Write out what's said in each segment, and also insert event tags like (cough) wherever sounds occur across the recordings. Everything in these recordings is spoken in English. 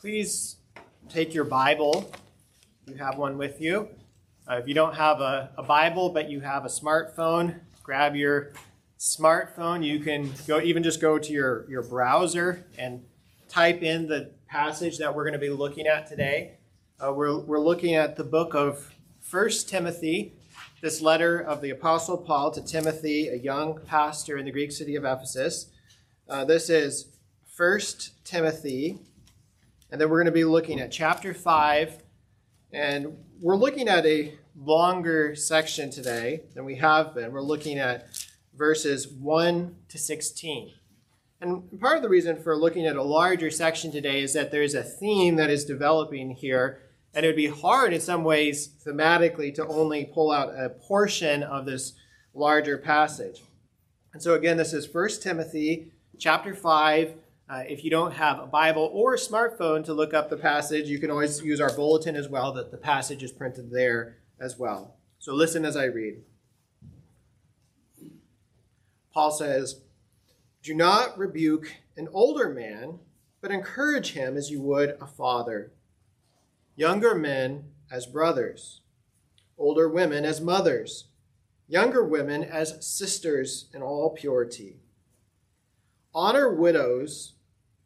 please take your Bible. You have one with you. Uh, if you don't have a, a Bible, but you have a smartphone, grab your smartphone. You can go even just go to your, your browser and type in the passage that we're going to be looking at today. Uh, we're, we're looking at the book of First Timothy, this letter of the Apostle Paul to Timothy, a young pastor in the Greek city of Ephesus. Uh, this is First Timothy, and then we're going to be looking at chapter 5, and we're looking at a longer section today than we have been. We're looking at verses 1 to 16. And part of the reason for looking at a larger section today is that there's a theme that is developing here, and it would be hard in some ways thematically to only pull out a portion of this larger passage. And so again, this is 1 Timothy chapter 5. Uh, if you don't have a Bible or a smartphone to look up the passage, you can always use our bulletin as well, that the passage is printed there as well. So listen as I read. Paul says, Do not rebuke an older man, but encourage him as you would a father. Younger men as brothers, older women as mothers, younger women as sisters in all purity. Honor widows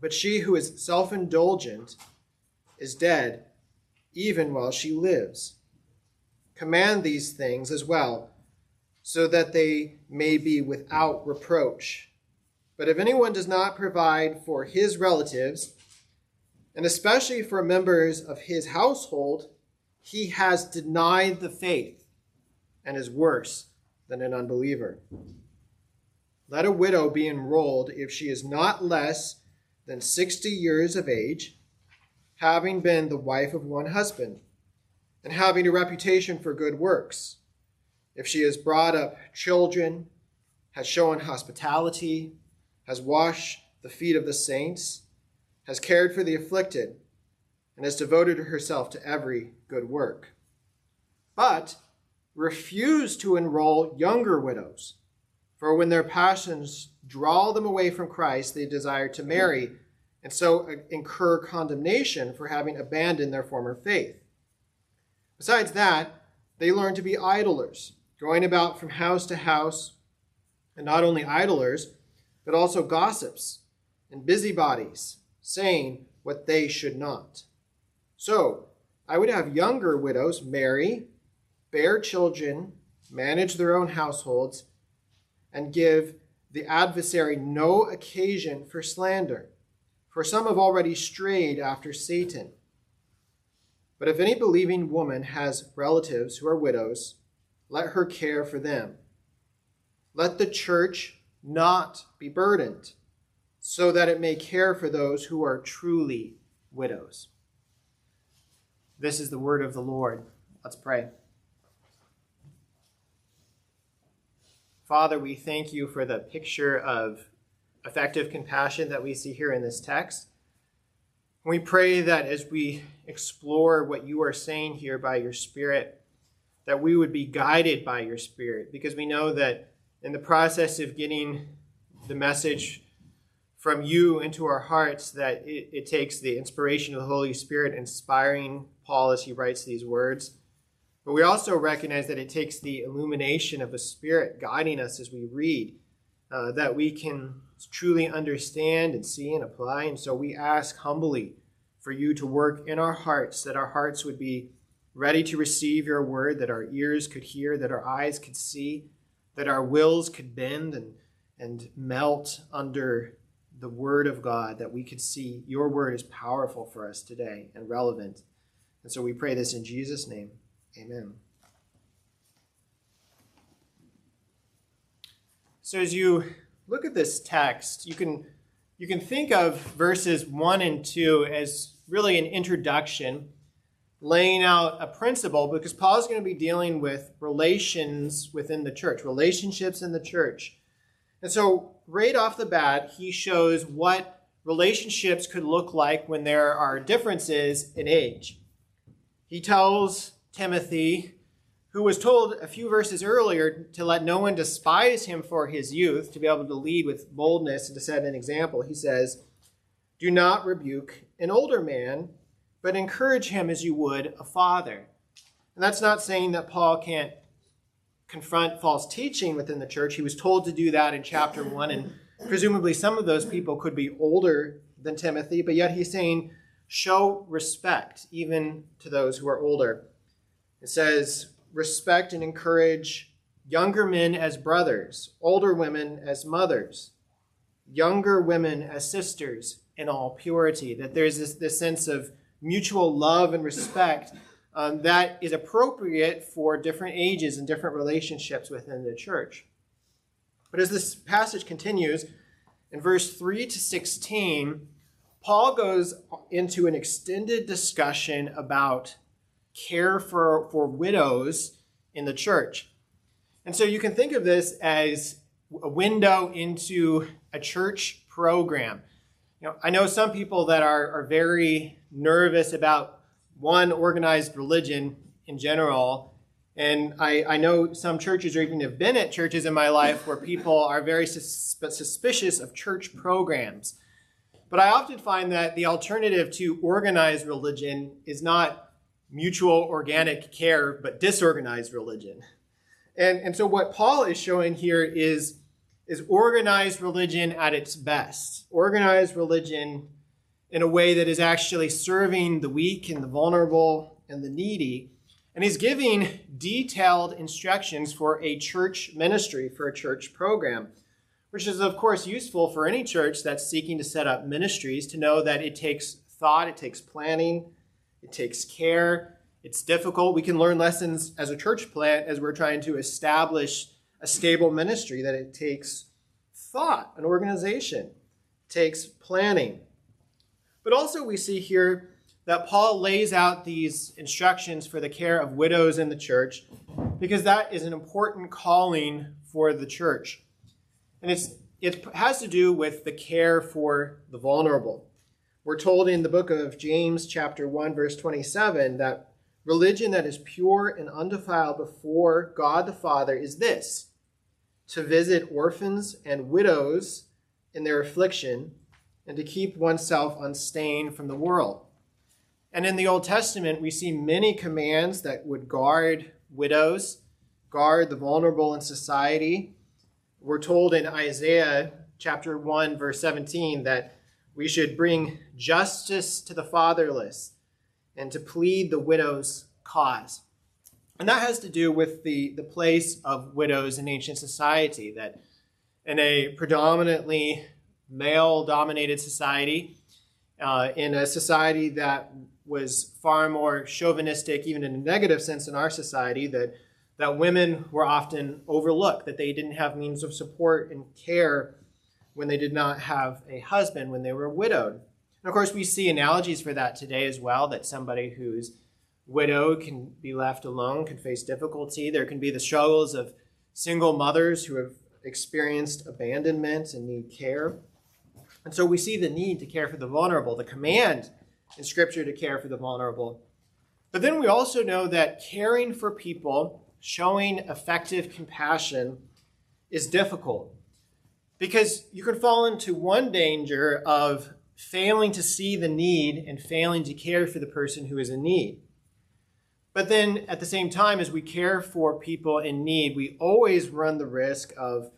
But she who is self indulgent is dead even while she lives. Command these things as well, so that they may be without reproach. But if anyone does not provide for his relatives, and especially for members of his household, he has denied the faith and is worse than an unbeliever. Let a widow be enrolled if she is not less than 60 years of age, having been the wife of one husband, and having a reputation for good works. If she has brought up children, has shown hospitality, has washed the feet of the saints, has cared for the afflicted, and has devoted herself to every good work. But refuse to enroll younger widows, for when their passions draw them away from Christ, they desire to marry, and so uh, incur condemnation for having abandoned their former faith. Besides that, they learn to be idlers, going about from house to house, and not only idlers, but also gossips and busybodies, saying what they should not. So, I would have younger widows marry, bear children, manage their own households, and give the adversary no occasion for slander, for some have already strayed after Satan. But if any believing woman has relatives who are widows, let her care for them. Let the church not be burdened, so that it may care for those who are truly widows. This is the word of the Lord. Let's pray. Father, we thank you for the picture of effective compassion that we see here in this text. We pray that as we explore what you are saying here by your Spirit, that we would be guided by your Spirit, because we know that in the process of getting the message from you into our hearts, that it, it takes the inspiration of the Holy Spirit inspiring Paul as he writes these words but we also recognize that it takes the illumination of a spirit guiding us as we read, uh, that we can truly understand and see and apply. And so we ask humbly for you to work in our hearts, that our hearts would be ready to receive your word, that our ears could hear, that our eyes could see, that our wills could bend and, and melt under the word of God, that we could see your word is powerful for us today and relevant. And so we pray this in Jesus' name. Amen. So as you look at this text, you can you can think of verses 1 and 2 as really an introduction laying out a principle because Paul's going to be dealing with relations within the church, relationships in the church. And so, right off the bat, he shows what relationships could look like when there are differences in age. He tells Timothy, who was told a few verses earlier to let no one despise him for his youth, to be able to lead with boldness and to set an example, he says, Do not rebuke an older man but encourage him as you would a father. And that's not saying that Paul can't confront false teaching within the church. He was told to do that in chapter 1, and presumably some of those people could be older than Timothy, but yet he's saying, show respect even to those who are older. It says, respect and encourage younger men as brothers, older women as mothers, younger women as sisters in all purity. That there's this, this sense of mutual love and respect um, that is appropriate for different ages and different relationships within the church. But as this passage continues, in verse 3 to 16, Paul goes into an extended discussion about care for, for widows in the church. And so you can think of this as a window into a church program. You know, I know some people that are, are very nervous about one organized religion in general. And I, I know some churches, or even have been at churches in my life, where people are very sus- suspicious of church programs. But I often find that the alternative to organized religion is not mutual organic care, but disorganized religion. And, and so what Paul is showing here is, is organized religion at its best. Organized religion in a way that is actually serving the weak and the vulnerable and the needy. And he's giving detailed instructions for a church ministry, for a church program, which is, of course, useful for any church that's seeking to set up ministries to know that it takes thought, it takes planning, it takes care. It's difficult. We can learn lessons as a church plant as we're trying to establish a stable ministry that it takes thought, an organization, it takes planning. But also, we see here that Paul lays out these instructions for the care of widows in the church because that is an important calling for the church. And it's, it has to do with the care for the vulnerable. We're told in the book of James, chapter 1, verse 27, that religion that is pure and undefiled before God the Father is this to visit orphans and widows in their affliction and to keep oneself unstained from the world. And in the Old Testament, we see many commands that would guard widows, guard the vulnerable in society. We're told in Isaiah chapter 1, verse 17, that we should bring justice to the fatherless and to plead the widow's cause. And that has to do with the, the place of widows in ancient society, that in a predominantly male dominated society, uh, in a society that was far more chauvinistic, even in a negative sense in our society, that, that women were often overlooked, that they didn't have means of support and care when they did not have a husband, when they were widowed. And of course, we see analogies for that today as well, that somebody who's widowed can be left alone, can face difficulty. There can be the struggles of single mothers who have experienced abandonment and need care. And so we see the need to care for the vulnerable, the command in Scripture to care for the vulnerable. But then we also know that caring for people, showing effective compassion, is difficult. Because you can fall into one danger of failing to see the need and failing to care for the person who is in need. But then at the same time, as we care for people in need, we always run the risk of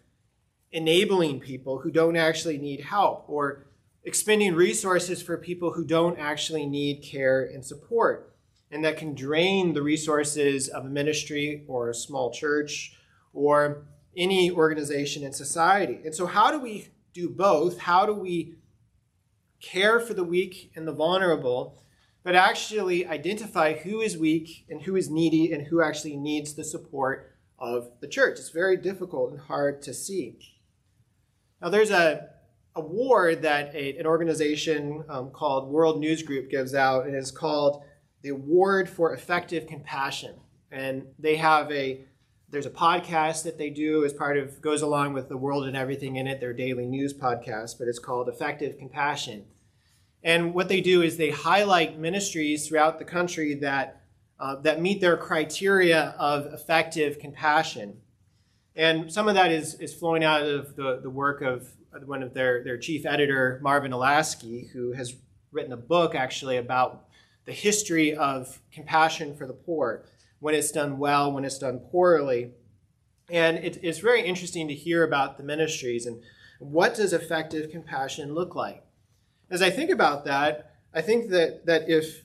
enabling people who don't actually need help or expending resources for people who don't actually need care and support. And that can drain the resources of a ministry or a small church or any organization in society. And so, how do we do both? How do we care for the weak and the vulnerable, but actually identify who is weak and who is needy and who actually needs the support of the church? It's very difficult and hard to see. Now, there's a award that a, an organization um, called World News Group gives out, and it's called the Award for Effective Compassion. And they have a there's a podcast that they do as part of goes along with the world and everything in it, their daily news podcast, but it's called Effective Compassion. And what they do is they highlight ministries throughout the country that uh, that meet their criteria of effective compassion. And some of that is, is flowing out of the, the work of one of their, their chief editor, Marvin Olasky, who has written a book actually about the history of compassion for the poor, when it's done well, when it's done poorly. And it, it's very interesting to hear about the ministries and what does effective compassion look like. As I think about that, I think that, that if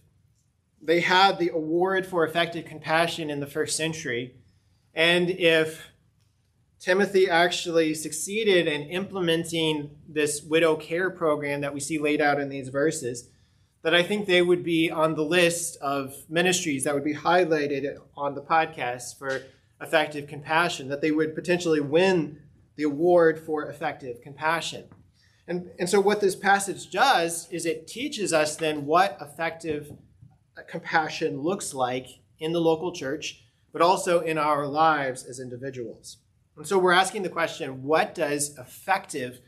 they had the award for effective compassion in the first century, and if Timothy actually succeeded in implementing this widow care program that we see laid out in these verses, that I think they would be on the list of ministries that would be highlighted on the podcast for effective compassion, that they would potentially win the award for effective compassion. And, and so, what this passage does is it teaches us then what effective compassion looks like in the local church, but also in our lives as individuals. And so we're asking the question what does effective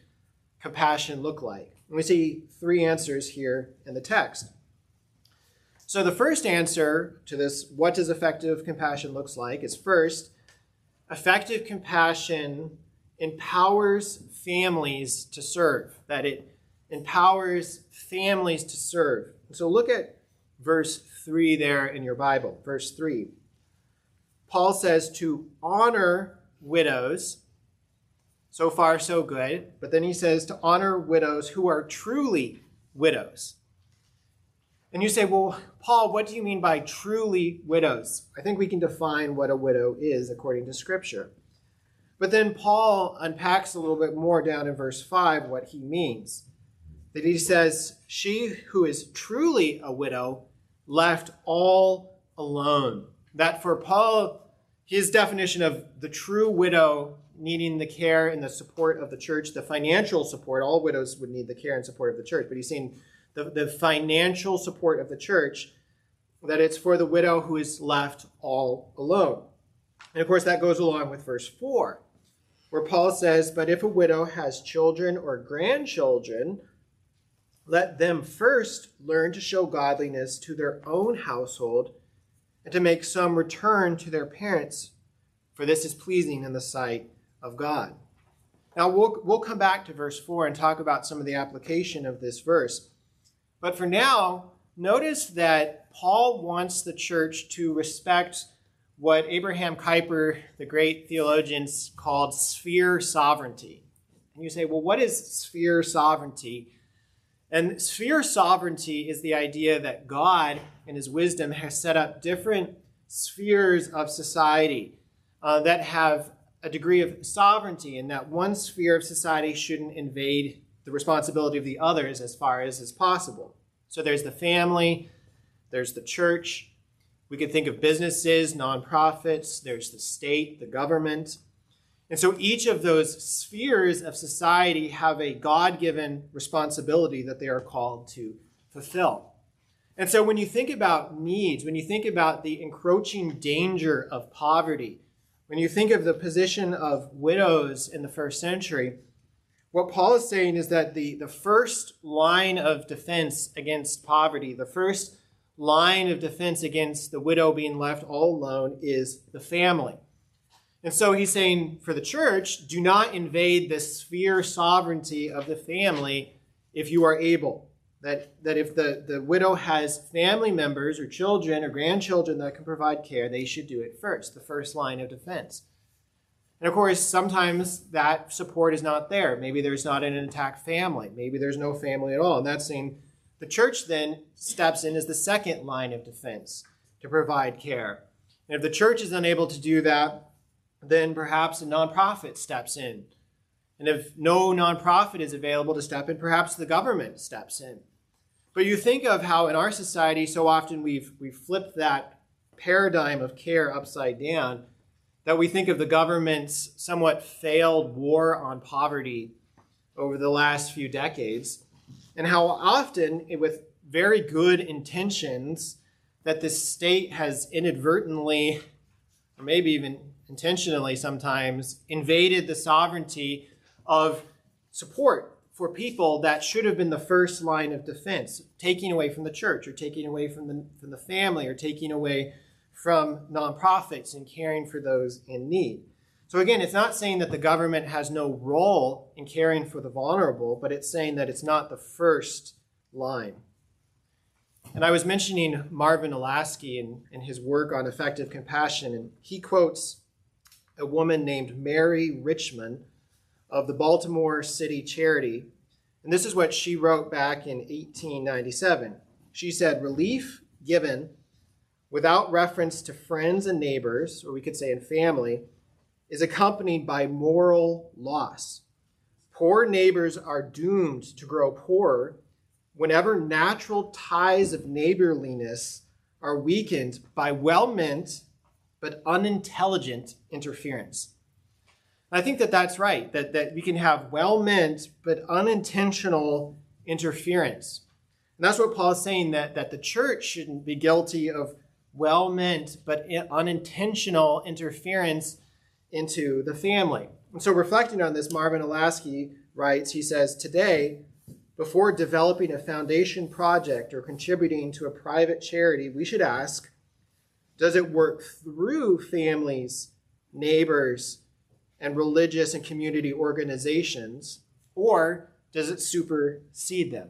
compassion look like? And we see three answers here in the text. So the first answer to this, what does effective compassion looks like, is first, effective compassion empowers families to serve, that it empowers families to serve. So look at verse 3 there in your Bible. Verse 3. Paul says to honor widows. So far, so good. But then he says to honor widows who are truly widows. And you say, well, Paul, what do you mean by truly widows? I think we can define what a widow is according to Scripture. But then Paul unpacks a little bit more down in verse 5 what he means. That he says, She who is truly a widow left all alone. That for Paul, his definition of the true widow needing the care and the support of the church, the financial support, all widows would need the care and support of the church, but he's saying the, the financial support of the church, that it's for the widow who is left all alone. And of course, that goes along with verse 4, where Paul says, But if a widow has children or grandchildren, let them first learn to show godliness to their own household and to make some return to their parents, for this is pleasing in the sight of God. Now, we'll, we'll come back to verse 4 and talk about some of the application of this verse. But for now, notice that Paul wants the church to respect what Abraham Kuyper, the great theologian, called sphere sovereignty. And you say, well, what is sphere sovereignty? And sphere sovereignty is the idea that God, in his wisdom, has set up different spheres of society uh, that have a degree of sovereignty, and that one sphere of society shouldn't invade the responsibility of the others as far as is possible. So there's the family, there's the church. We could think of businesses, nonprofits, there's the state, the government. And so each of those spheres of society have a God given responsibility that they are called to fulfill. And so when you think about needs, when you think about the encroaching danger of poverty, when you think of the position of widows in the first century, what Paul is saying is that the, the first line of defense against poverty, the first line of defense against the widow being left all alone is the family. And so he's saying for the church, do not invade the sphere sovereignty of the family if you are able. That, that if the, the widow has family members or children or grandchildren that can provide care, they should do it first, the first line of defense. And of course, sometimes that support is not there. Maybe there's not an intact family. Maybe there's no family at all. And that's saying the church then steps in as the second line of defense to provide care. And if the church is unable to do that, then perhaps a nonprofit steps in. And if no nonprofit is available to step in, perhaps the government steps in. But you think of how in our society, so often we've, we've flipped that paradigm of care upside down, that we think of the government's somewhat failed war on poverty over the last few decades, and how often, eh, with very good intentions, that the state has inadvertently, or maybe even intentionally sometimes, invaded the sovereignty of support for people that should have been the first line of defense, taking away from the church or taking away from the, from the family or taking away from nonprofits and caring for those in need. So, again, it's not saying that the government has no role in caring for the vulnerable, but it's saying that it's not the first line. And I was mentioning Marvin Olasky and, and his work on effective compassion, and he quotes a woman named Mary Richmond of the Baltimore City Charity. And this is what she wrote back in 1897. She said, Relief given without reference to friends and neighbors, or we could say in family, is accompanied by moral loss. Poor neighbors are doomed to grow poorer whenever natural ties of neighborliness are weakened by well meant but unintelligent interference. I think that that's right, that, that we can have well meant but unintentional interference. And that's what Paul is saying that, that the church shouldn't be guilty of well meant but unintentional interference into the family. And so, reflecting on this, Marvin Olasky writes, he says, Today, before developing a foundation project or contributing to a private charity, we should ask Does it work through families, neighbors, and religious and community organizations, or does it supersede them?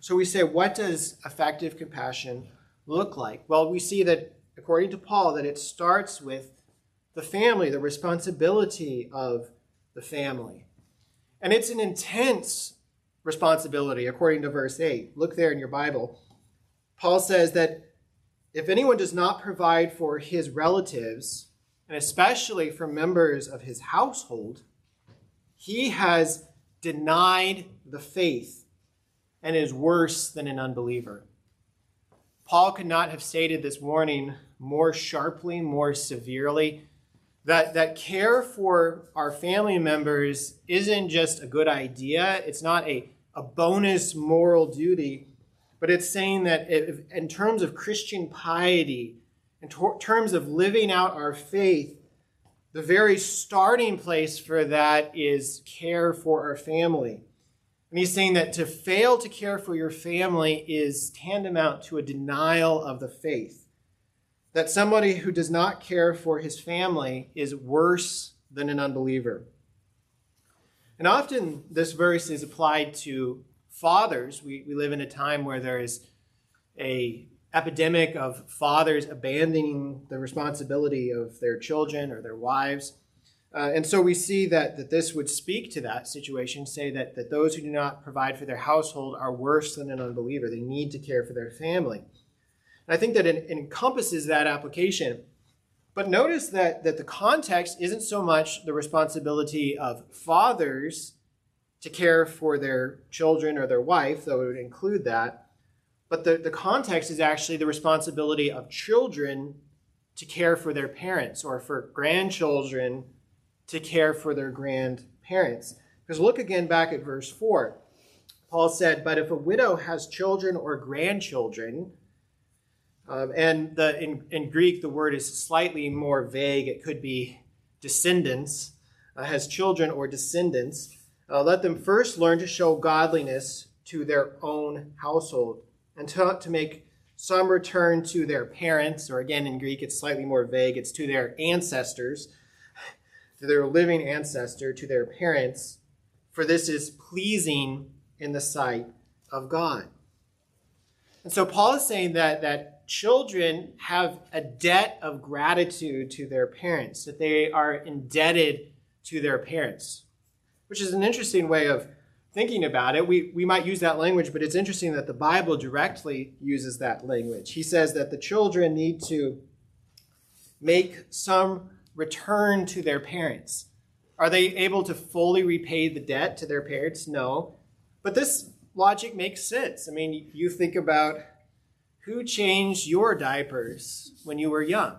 So we say, what does effective compassion look like? Well, we see that, according to Paul, that it starts with the family, the responsibility of the family. And it's an intense responsibility, according to verse 8. Look there in your Bible. Paul says that if anyone does not provide for his relatives, and especially for members of his household, he has denied the faith and is worse than an unbeliever. Paul could not have stated this warning more sharply, more severely. That, that care for our family members isn't just a good idea, it's not a, a bonus moral duty, but it's saying that if, in terms of Christian piety, in ter- terms of living out our faith, the very starting place for that is care for our family. And he's saying that to fail to care for your family is tantamount to a denial of the faith. That somebody who does not care for his family is worse than an unbeliever. And often this verse is applied to fathers. We, we live in a time where there is a epidemic of fathers abandoning the responsibility of their children or their wives. Uh, and so we see that, that this would speak to that situation, say that, that those who do not provide for their household are worse than an unbeliever. They need to care for their family. And I think that it, it encompasses that application. But notice that, that the context isn't so much the responsibility of fathers to care for their children or their wife, though it would include that, but the, the context is actually the responsibility of children to care for their parents or for grandchildren to care for their grandparents. Because look again back at verse 4. Paul said, But if a widow has children or grandchildren, um, and the, in, in Greek the word is slightly more vague, it could be descendants, uh, has children or descendants, uh, let them first learn to show godliness to their own household and to, make some return to their parents, or again in Greek it's slightly more vague, it's to their ancestors to their living ancestor, to their parents, for this is pleasing in the sight of God. And so Paul is saying that, that children have a debt of gratitude to their parents, that they are indebted to their parents, which is an interesting way of thinking about it. We, we might use that language, but it's interesting that the Bible directly uses that language. He says that the children need to make some return to their parents. Are they able to fully repay the debt to their parents? No. But this logic makes sense. I mean, you think about who changed your diapers when you were young.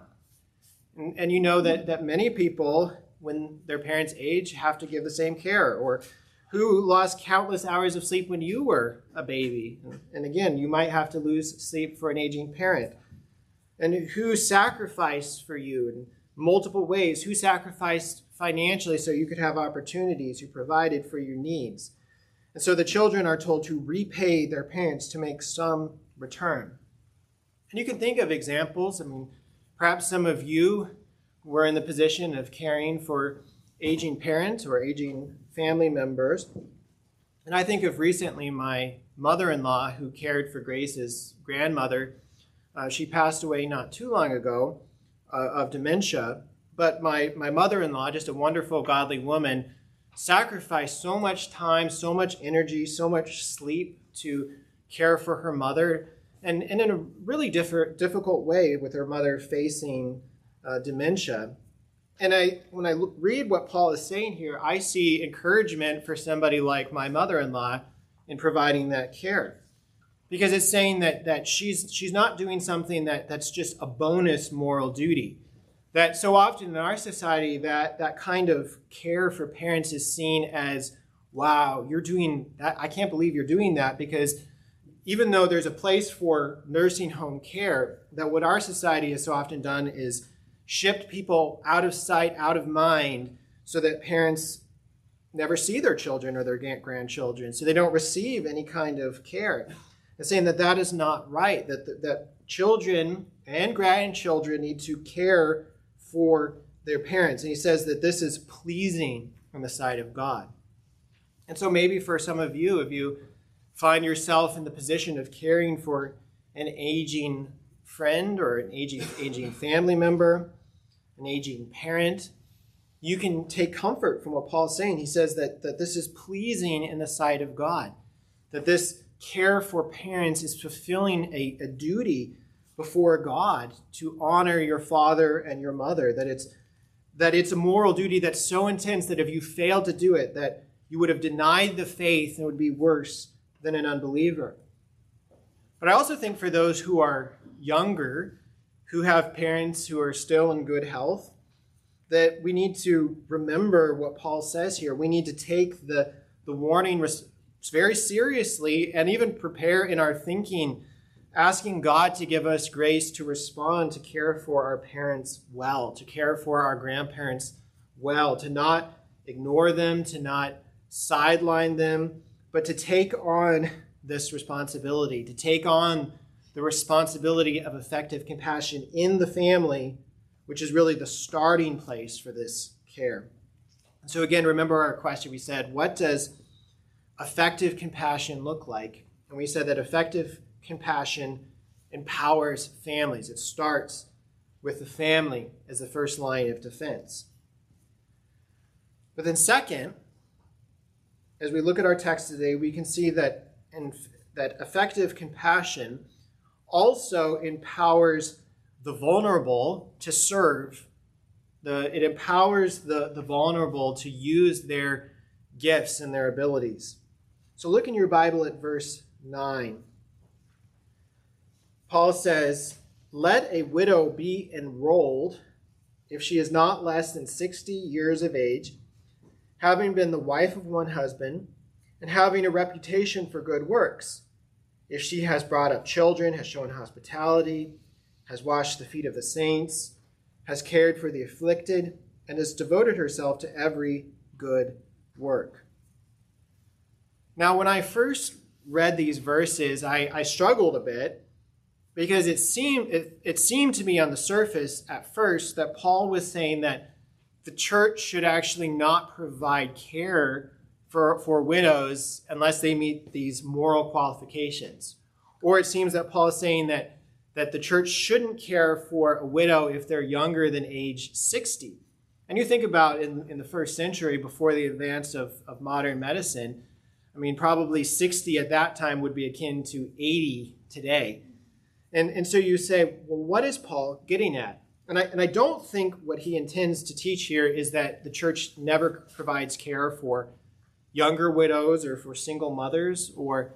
And, and you know that, that many people, when their parents age, have to give the same care. Or Who lost countless hours of sleep when you were a baby? And again, you might have to lose sleep for an aging parent. And who sacrificed for you in multiple ways? Who sacrificed financially so you could have opportunities? Who provided for your needs? And so the children are told to repay their parents to make some return. And you can think of examples. I mean, perhaps some of you were in the position of caring for aging parents or aging family members. And I think of recently my mother in law who cared for Grace's grandmother. Uh, she passed away not too long ago uh, of dementia. But my, my mother in law, just a wonderful, godly woman, sacrificed so much time, so much energy, so much sleep to care for her mother, and, and in a really diff- difficult way with her mother facing uh, dementia. And I, when I read what Paul is saying here, I see encouragement for somebody like my mother-in-law in providing that care, because it's saying that that she's she's not doing something that that's just a bonus moral duty. That so often in our society, that that kind of care for parents is seen as, wow, you're doing that. I can't believe you're doing that because even though there's a place for nursing home care, that what our society has so often done is shipped people out of sight, out of mind, so that parents never see their children or their grandchildren, so they don't receive any kind of care. And saying that that is not right, that, that children and grandchildren need to care for their parents. And he says that this is pleasing in the sight of God. And so maybe for some of you, if you find yourself in the position of caring for an aging friend or an aging, aging family member, an aging parent, you can take comfort from what Paul's saying. He says that, that this is pleasing in the sight of God, that this care for parents is fulfilling a, a duty before God to honor your father and your mother, that it's that it's a moral duty that's so intense that if you fail to do it, that you would have denied the faith and would be worse than an unbeliever. But I also think for those who are younger, who have parents who are still in good health, that we need to remember what Paul says here. We need to take the, the warning very seriously and even prepare in our thinking, asking God to give us grace to respond, to care for our parents well, to care for our grandparents well, to not ignore them, to not sideline them, but to take on this responsibility, to take on the responsibility of effective compassion in the family, which is really the starting place for this care. So, again, remember our question. We said, What does effective compassion look like? And we said that effective compassion empowers families. It starts with the family as the first line of defense. But then, second, as we look at our text today, we can see that, in, that effective compassion also empowers the vulnerable to serve. The, it empowers the, the vulnerable to use their gifts and their abilities. So look in your Bible at verse 9. Paul says, Let a widow be enrolled if she is not less than 60 years of age, having been the wife of one husband, and having a reputation for good works if she has brought up children, has shown hospitality, has washed the feet of the saints, has cared for the afflicted, and has devoted herself to every good work. Now, when I first read these verses, I, I struggled a bit because it seemed it, it seemed to me on the surface at first that Paul was saying that the church should actually not provide care for, for widows unless they meet these moral qualifications. Or it seems that Paul is saying that, that the church shouldn't care for a widow if they're younger than age 60. And you think about in, in the first century, before the advance of, of modern medicine, I mean, probably 60 at that time would be akin to 80 today. And, and so you say, well, what is Paul getting at? And I, and I don't think what he intends to teach here is that the church never provides care for younger widows or for single mothers or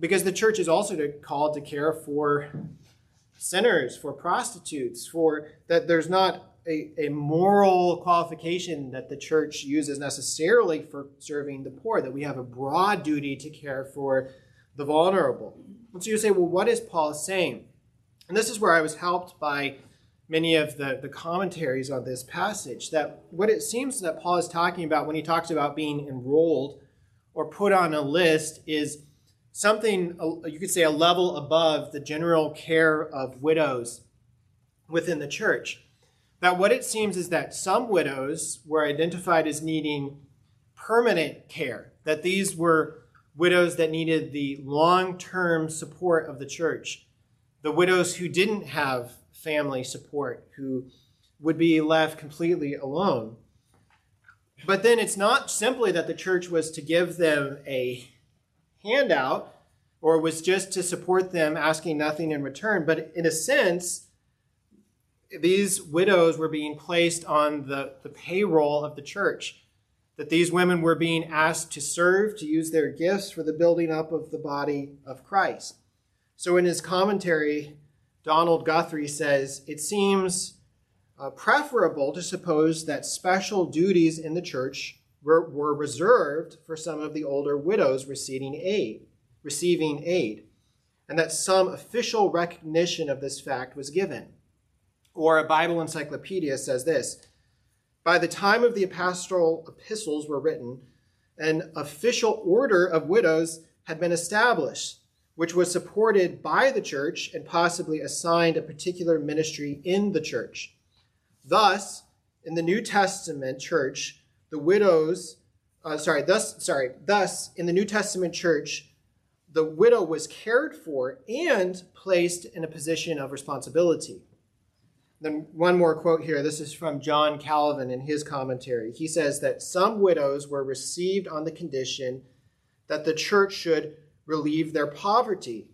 because the church is also to, called to care for sinners for prostitutes for that there's not a, a moral qualification that the church uses necessarily for serving the poor, that we have a broad duty to care for the vulnerable. And so you say, well, what is Paul saying? And this is where I was helped by many of the, the commentaries on this passage that what it seems that Paul is talking about when he talks about being enrolled or put on a list is something, you could say, a level above the general care of widows within the church. That what it seems is that some widows were identified as needing permanent care, that these were widows that needed the long term support of the church, the widows who didn't have family support, who would be left completely alone. But then it's not simply that the church was to give them a handout or was just to support them asking nothing in return, but in a sense, these widows were being placed on the, the payroll of the church. That these women were being asked to serve, to use their gifts for the building up of the body of Christ. So, in his commentary, Donald Guthrie says it seems uh, preferable to suppose that special duties in the church were, were reserved for some of the older widows receiving aid, receiving aid, and that some official recognition of this fact was given. Or a Bible encyclopedia says this By the time of the pastoral epistles were written, an official order of widows had been established which was supported by the church and possibly assigned a particular ministry in the church. Thus, in the New Testament church, the widows, uh, sorry, thus, sorry, thus in the New Testament church, the widow was cared for and placed in a position of responsibility. Then one more quote here. This is from John Calvin in his commentary. He says that some widows were received on the condition that the church should relieve their poverty,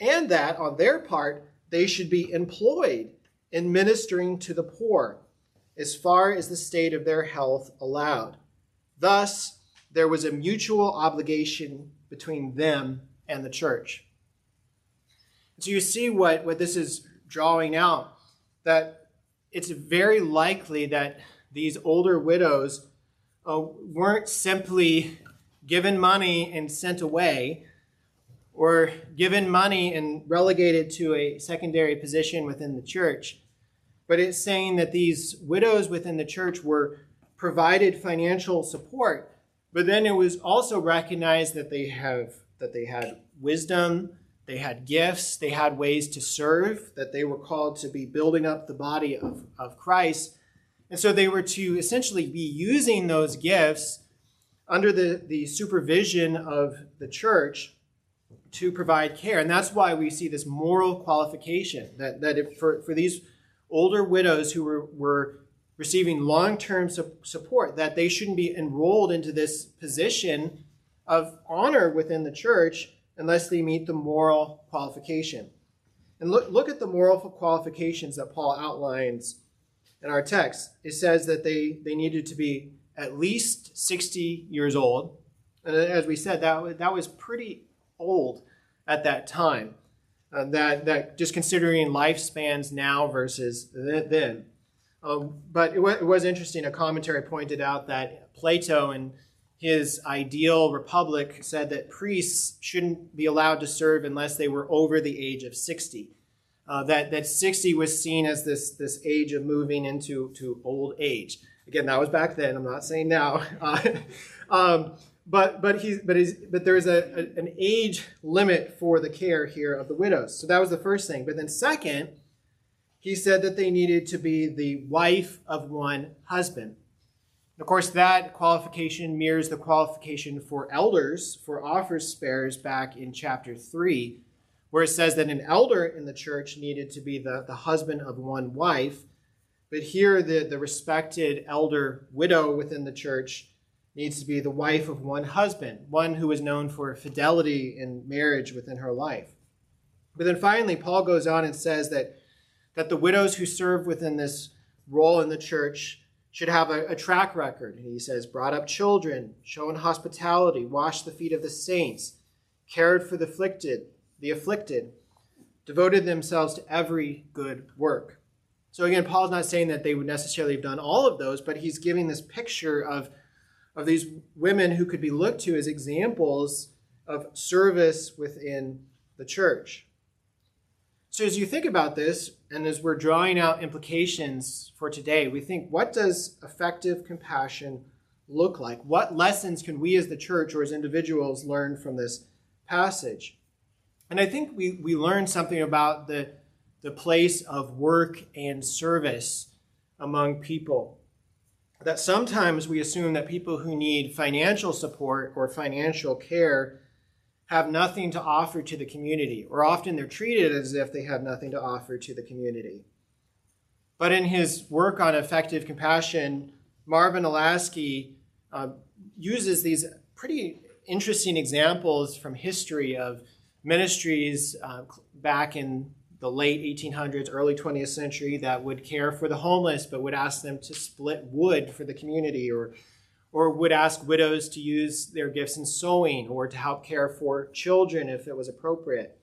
and that on their part they should be employed in ministering to the poor as far as the state of their health allowed. Thus, there was a mutual obligation between them and the church. So you see what, what this is drawing out that it's very likely that these older widows uh, weren't simply given money and sent away, or given money and relegated to a secondary position within the church. But it's saying that these widows within the church were provided financial support, but then it was also recognized that they have that they had wisdom, they had gifts, they had ways to serve, that they were called to be building up the body of, of Christ. And so they were to essentially be using those gifts under the, the supervision of the church to provide care. And that's why we see this moral qualification that, that for, for these older widows who were, were receiving long term su- support, that they shouldn't be enrolled into this position of honor within the church unless they meet the moral qualification. And look, look at the moral qualifications that Paul outlines in our text. It says that they, they needed to be at least 60 years old. And as we said, that, that was pretty old at that time. Uh, that, that just considering lifespans now versus then. Um, but it, w- it was interesting. A commentary pointed out that Plato in his ideal republic said that priests shouldn't be allowed to serve unless they were over the age of 60. Uh, that, that 60 was seen as this, this age of moving into to old age. Again, that was back then. I'm not saying now. (laughs) Uh, um, but but he's but he's but there's a, a, an age limit for the care here of the widows. So that was the first thing. But then second, he said that they needed to be the wife of one husband. Of course, that qualification mirrors the qualification for elders for office bearers back in chapter 3, where it says that an elder in the church needed to be the, the husband of one wife. But here, the, the respected elder widow within the church needs to be the wife of one husband, one who is known for fidelity in marriage within her life. But then finally, Paul goes on and says that, that the widows who serve within this role in the church should have a, a track record. And he says, brought up children, shown hospitality, washed the feet of the saints, cared for the afflicted, the afflicted, devoted themselves to every good work. So again, Paul's not saying that they would necessarily have done all of those, but he's giving this picture of, of these women who could be looked to as examples of service within the church. So as you think about this, and as we're drawing out implications for today, we think what does effective compassion look like? What lessons can we as the church or as individuals learn from this passage? And I think we, we learn something about the, the place of work and service among people. That sometimes we assume that people who need financial support or financial care have nothing to offer to the community, or often they're treated as if they have nothing to offer to the community. But in his work on effective compassion, Marvin Olasky uh, uses these pretty interesting examples from history of ministries uh, back in the late 1800s, early 20th century that would care for the homeless but would ask them to split wood for the community or or would ask widows to use their gifts in sewing or to help care for children if it was appropriate.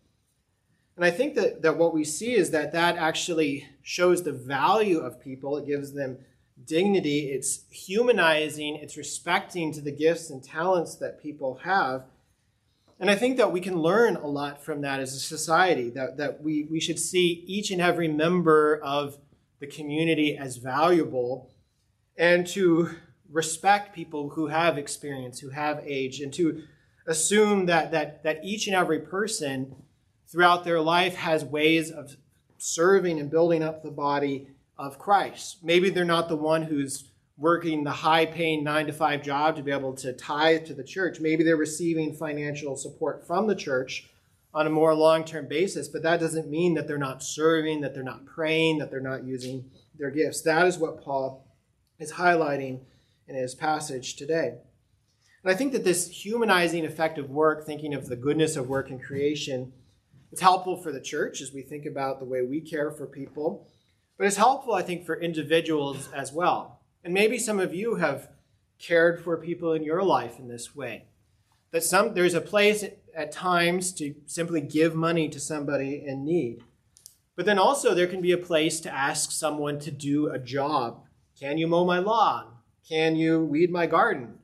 And I think that, that what we see is that that actually shows the value of people. It gives them dignity, it's humanizing, it's respecting to the gifts and talents that people have. And I think that we can learn a lot from that as a society, that, that we, we should see each and every member of the community as valuable and to respect people who have experience, who have age, and to assume that, that, that each and every person throughout their life has ways of serving and building up the body of Christ. Maybe they're not the one who's working the high paying nine to five job to be able to tithe to the church. Maybe they're receiving financial support from the church on a more long term basis, but that doesn't mean that they're not serving, that they're not praying, that they're not using their gifts. That is what Paul is highlighting in his passage today. And I think that this humanizing effect of work, thinking of the goodness of work and creation, is helpful for the church as we think about the way we care for people. But it's helpful, I think, for individuals as well. And maybe some of you have cared for people in your life in this way. That some there's a place at times to simply give money to somebody in need. But then also there can be a place to ask someone to do a job. Can you mow my lawn? Can you weed my garden?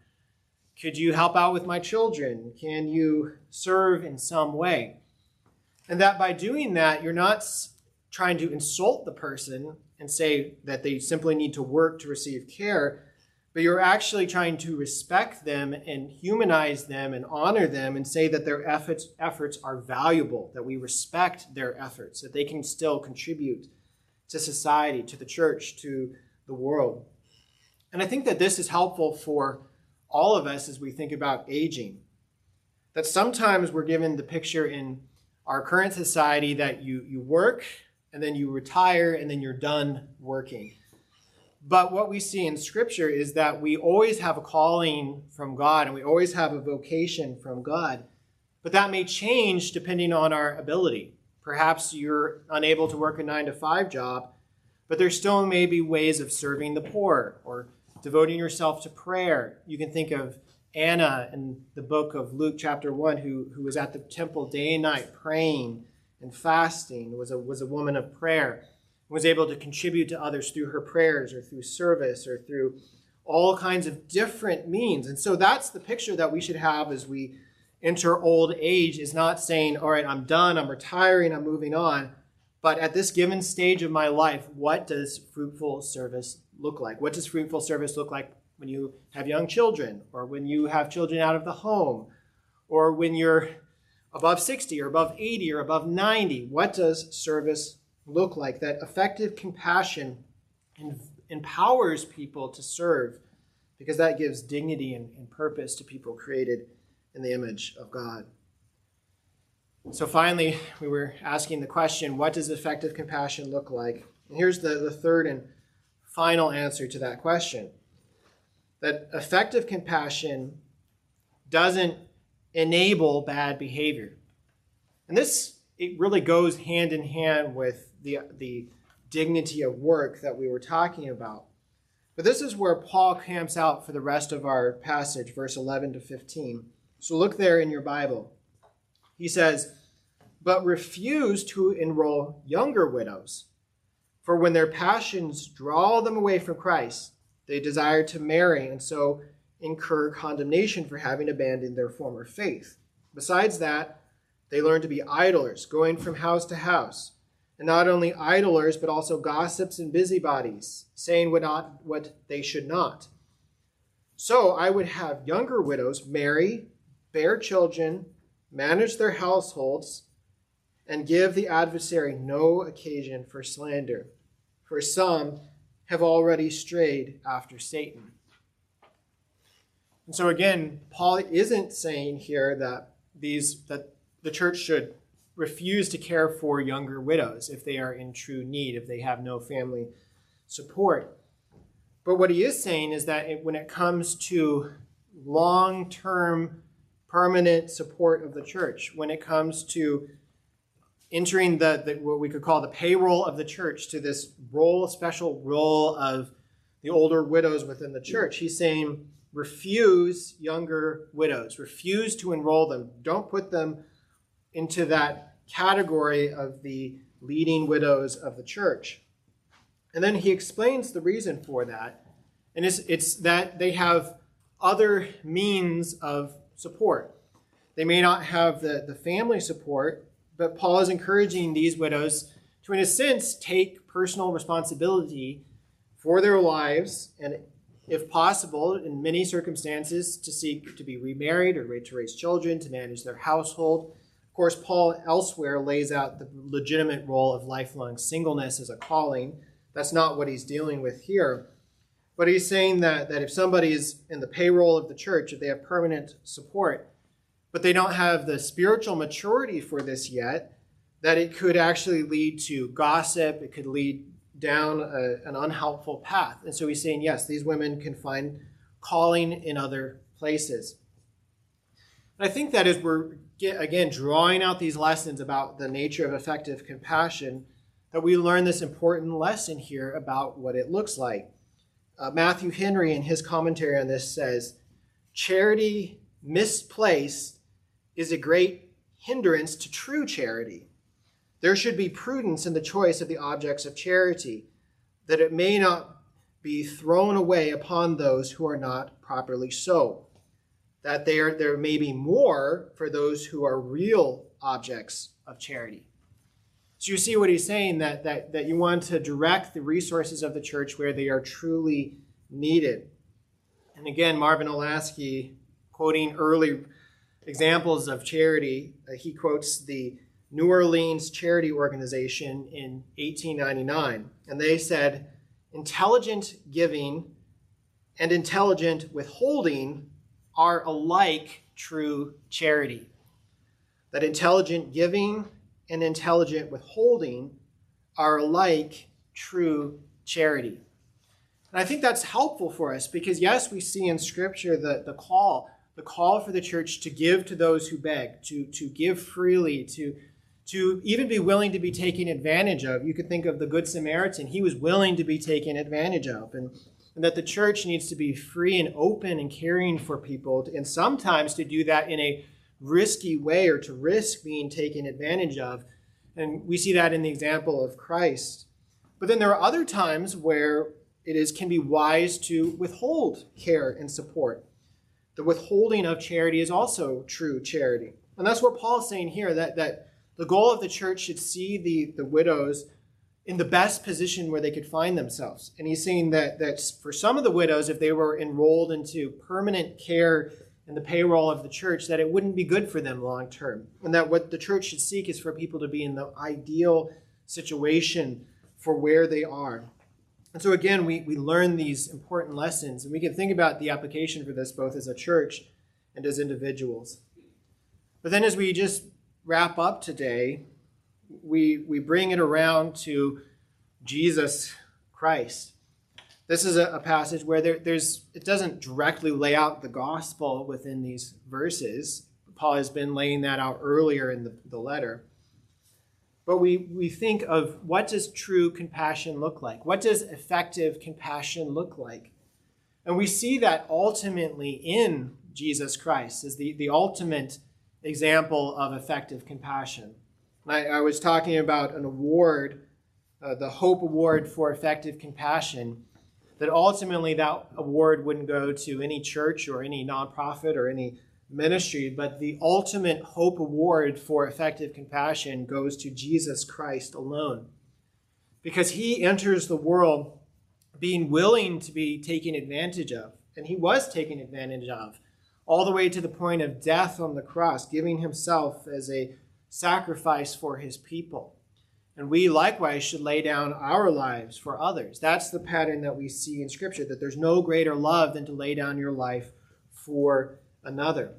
Could you help out with my children? Can you serve in some way? And that by doing that, you're not trying to insult the person and say that they simply need to work to receive care, but you're actually trying to respect them and humanize them and honor them and say that their efforts, efforts are valuable, that we respect their efforts, that they can still contribute to society, to the church, to the world. And I think that this is helpful for all of us as we think about aging. That sometimes we're given the picture in our current society that you, you work and then you retire, and then you're done working. But what we see in Scripture is that we always have a calling from God and we always have a vocation from God. But that may change depending on our ability. Perhaps you're unable to work a nine to five job, but there still may be ways of serving the poor or devoting yourself to prayer. You can think of Anna in the book of Luke, chapter 1, who, who was at the temple day and night praying and fasting, was a, was a woman of prayer, was able to contribute to others through her prayers or through service or through all kinds of different means. And so that's the picture that we should have as we enter old age is not saying, all right, I'm done, I'm retiring, I'm moving on. But at this given stage of my life, what does fruitful service look like? What does fruitful service look like when you have young children or when you have children out of the home or when you're above 60 or above 80 or above 90. What does service look like? That effective compassion empowers people to serve because that gives dignity and, and purpose to people created in the image of God. So finally, we were asking the question what does effective compassion look like? And here's the, the third and final answer to that question that effective compassion doesn't enable bad behavior. And this it really goes hand in hand with the, the dignity of work that we were talking about. But this is where Paul camps out for the rest of our passage, verse 11 to 15. So look there in your Bible. He says, But refuse to enroll younger widows For when their passions draw them away from Christ, they desire to marry and so incur condemnation for having abandoned their former faith. Besides that, they learn to be idlers, going from house to house. And not only idlers, but also gossips and busybodies, saying what, not, what they should not. So I would have younger widows marry, bear children, manage their households, and give the adversary no occasion for slander for some have already strayed after Satan. And so again, Paul isn't saying here that these that the church should refuse to care for younger widows if they are in true need, if they have no family support. But what he is saying is that it, when it comes to long term, permanent support of the church, when it comes to entering the, the, what we could call the payroll of the church to this role, special role of the older widows within the church. He's saying, refuse younger widows, refuse to enroll them. Don't put them into that category of the leading widows of the church. And then he explains the reason for that. And it's, it's that they have other means of support. They may not have the, the family support but Paul is encouraging these widows to, in a sense, take personal responsibility for their lives and, if possible, in many circumstances, to seek to be remarried or to raise children, to manage their household. Of course, Paul elsewhere lays out the legitimate role of lifelong singleness as a calling. That's not what he's dealing with here. But he's saying that, that if somebody is in the payroll of the church, if they have permanent support, but they don't have the spiritual maturity for this yet, that it could actually lead to gossip, it could lead down a, an unhelpful path. And so he's saying, yes, these women can find calling in other places. And I think that as we're, again, drawing out these lessons about the nature of effective compassion, that we learn this important lesson here about what it looks like. Uh, Matthew Henry, in his commentary on this, says, Charity misplaced is a great hindrance to true charity. There should be prudence in the choice of the objects of charity, that it may not be thrown away upon those who are not properly so, that there, there may be more for those who are real objects of charity. So you see what he's saying that, that, that you want to direct the resources of the church where they are truly needed. And again, Marvin Olasky, quoting early examples of charity, uh, he quotes the New Orleans Charity Organization in 1899. And they said, intelligent giving and intelligent withholding are alike true charity. That intelligent giving and intelligent withholding are alike true charity. And I think that's helpful for us because, yes, we see in Scripture the, the call the call for the church to give to those who beg, to, to give freely, to, to even be willing to be taken advantage of. You could think of the Good Samaritan. He was willing to be taken advantage of. And, and that the church needs to be free and open and caring for people, and sometimes to do that in a risky way or to risk being taken advantage of. And we see that in the example of Christ. But then there are other times where it is can be wise to withhold care and support the withholding of charity is also true charity. And that's what Paul's saying here that, that the goal of the church should see the, the widows in the best position where they could find themselves. And he's saying that, that for some of the widows, if they were enrolled into permanent care in the payroll of the church, that it wouldn't be good for them long term. And that what the church should seek is for people to be in the ideal situation for where they are. And so, again, we, we learn these important lessons, and we can think about the application for this both as a church and as individuals. But then, as we just wrap up today, we, we bring it around to Jesus Christ. This is a, a passage where there, there's it doesn't directly lay out the gospel within these verses. Paul has been laying that out earlier in the, the letter but we, we think of what does true compassion look like? What does effective compassion look like? And we see that ultimately in Jesus Christ as the, the ultimate example of effective compassion. I, I was talking about an award uh, the Hope Award for Effective Compassion, that ultimately that award wouldn't go to any church or any nonprofit or any ministry, but the ultimate Hope Award for Effective Compassion goes to Jesus Christ alone. Because he enters the world being willing to be taken advantage of, and he was taken advantage of, all the way to the point of death on the cross, giving himself as a sacrifice for his people. And we likewise should lay down our lives for others. That's the pattern that we see in Scripture, that there's no greater love than to lay down your life for another.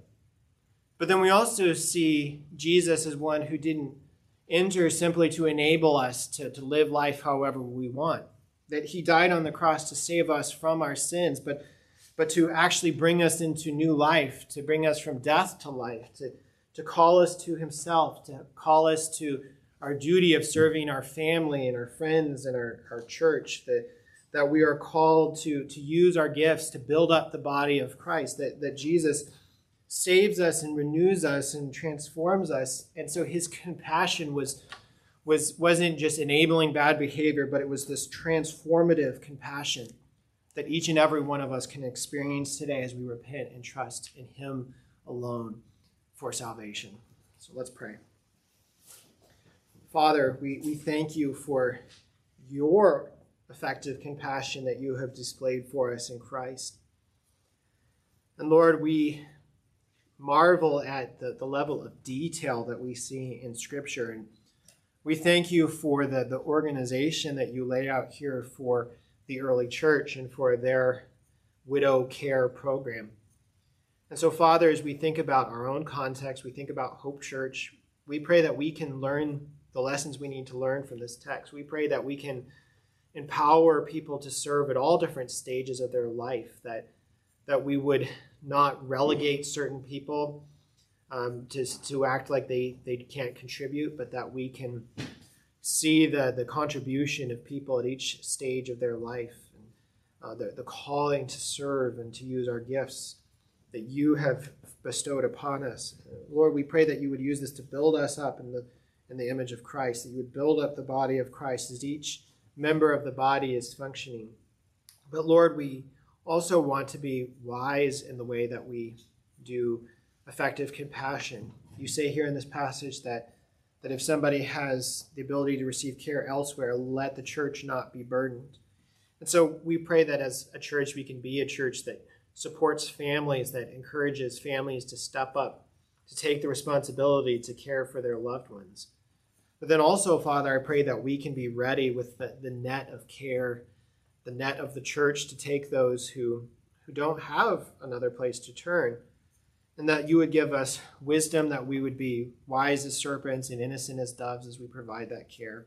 But then we also see Jesus as one who didn't enter simply to enable us to, to live life however we want. That he died on the cross to save us from our sins, but, but to actually bring us into new life, to bring us from death to life, to, to call us to himself, to call us to our duty of serving our family and our friends and our, our church, that, that we are called to, to use our gifts to build up the body of Christ, that, that Jesus saves us and renews us and transforms us. And so his compassion was, was, wasn't just enabling bad behavior, but it was this transformative compassion that each and every one of us can experience today as we repent and trust in him alone for salvation. So let's pray. Father, we, we thank you for your effective compassion that you have displayed for us in Christ. And Lord, we marvel at the, the level of detail that we see in Scripture. And we thank you for the, the organization that you lay out here for the early church and for their widow care program. And so, Father, as we think about our own context, we think about Hope Church, we pray that we can learn the lessons we need to learn from this text. We pray that we can empower people to serve at all different stages of their life, that, that we would not relegate certain people um, to, to act like they, they can't contribute, but that we can see the, the contribution of people at each stage of their life, and, uh, the, the calling to serve and to use our gifts that you have bestowed upon us. Lord, we pray that you would use this to build us up in the in the image of Christ, that you would build up the body of Christ as each member of the body is functioning. But Lord, we also want to be wise in the way that we do effective compassion. You say here in this passage that that if somebody has the ability to receive care elsewhere, let the church not be burdened. And so we pray that as a church, we can be a church that supports families, that encourages families to step up, to take the responsibility to care for their loved ones. But then also, Father, I pray that we can be ready with the, the net of care, the net of the church to take those who, who don't have another place to turn. And that you would give us wisdom, that we would be wise as serpents and innocent as doves as we provide that care.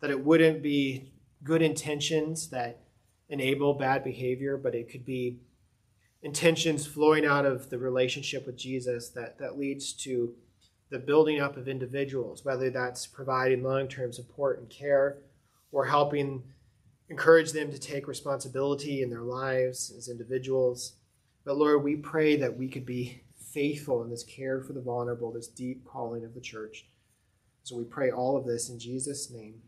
That it wouldn't be good intentions that enable bad behavior, but it could be intentions flowing out of the relationship with Jesus that, that leads to the building up of individuals, whether that's providing long term support and care or helping encourage them to take responsibility in their lives as individuals. But Lord, we pray that we could be faithful in this care for the vulnerable, this deep calling of the church. So we pray all of this in Jesus' name.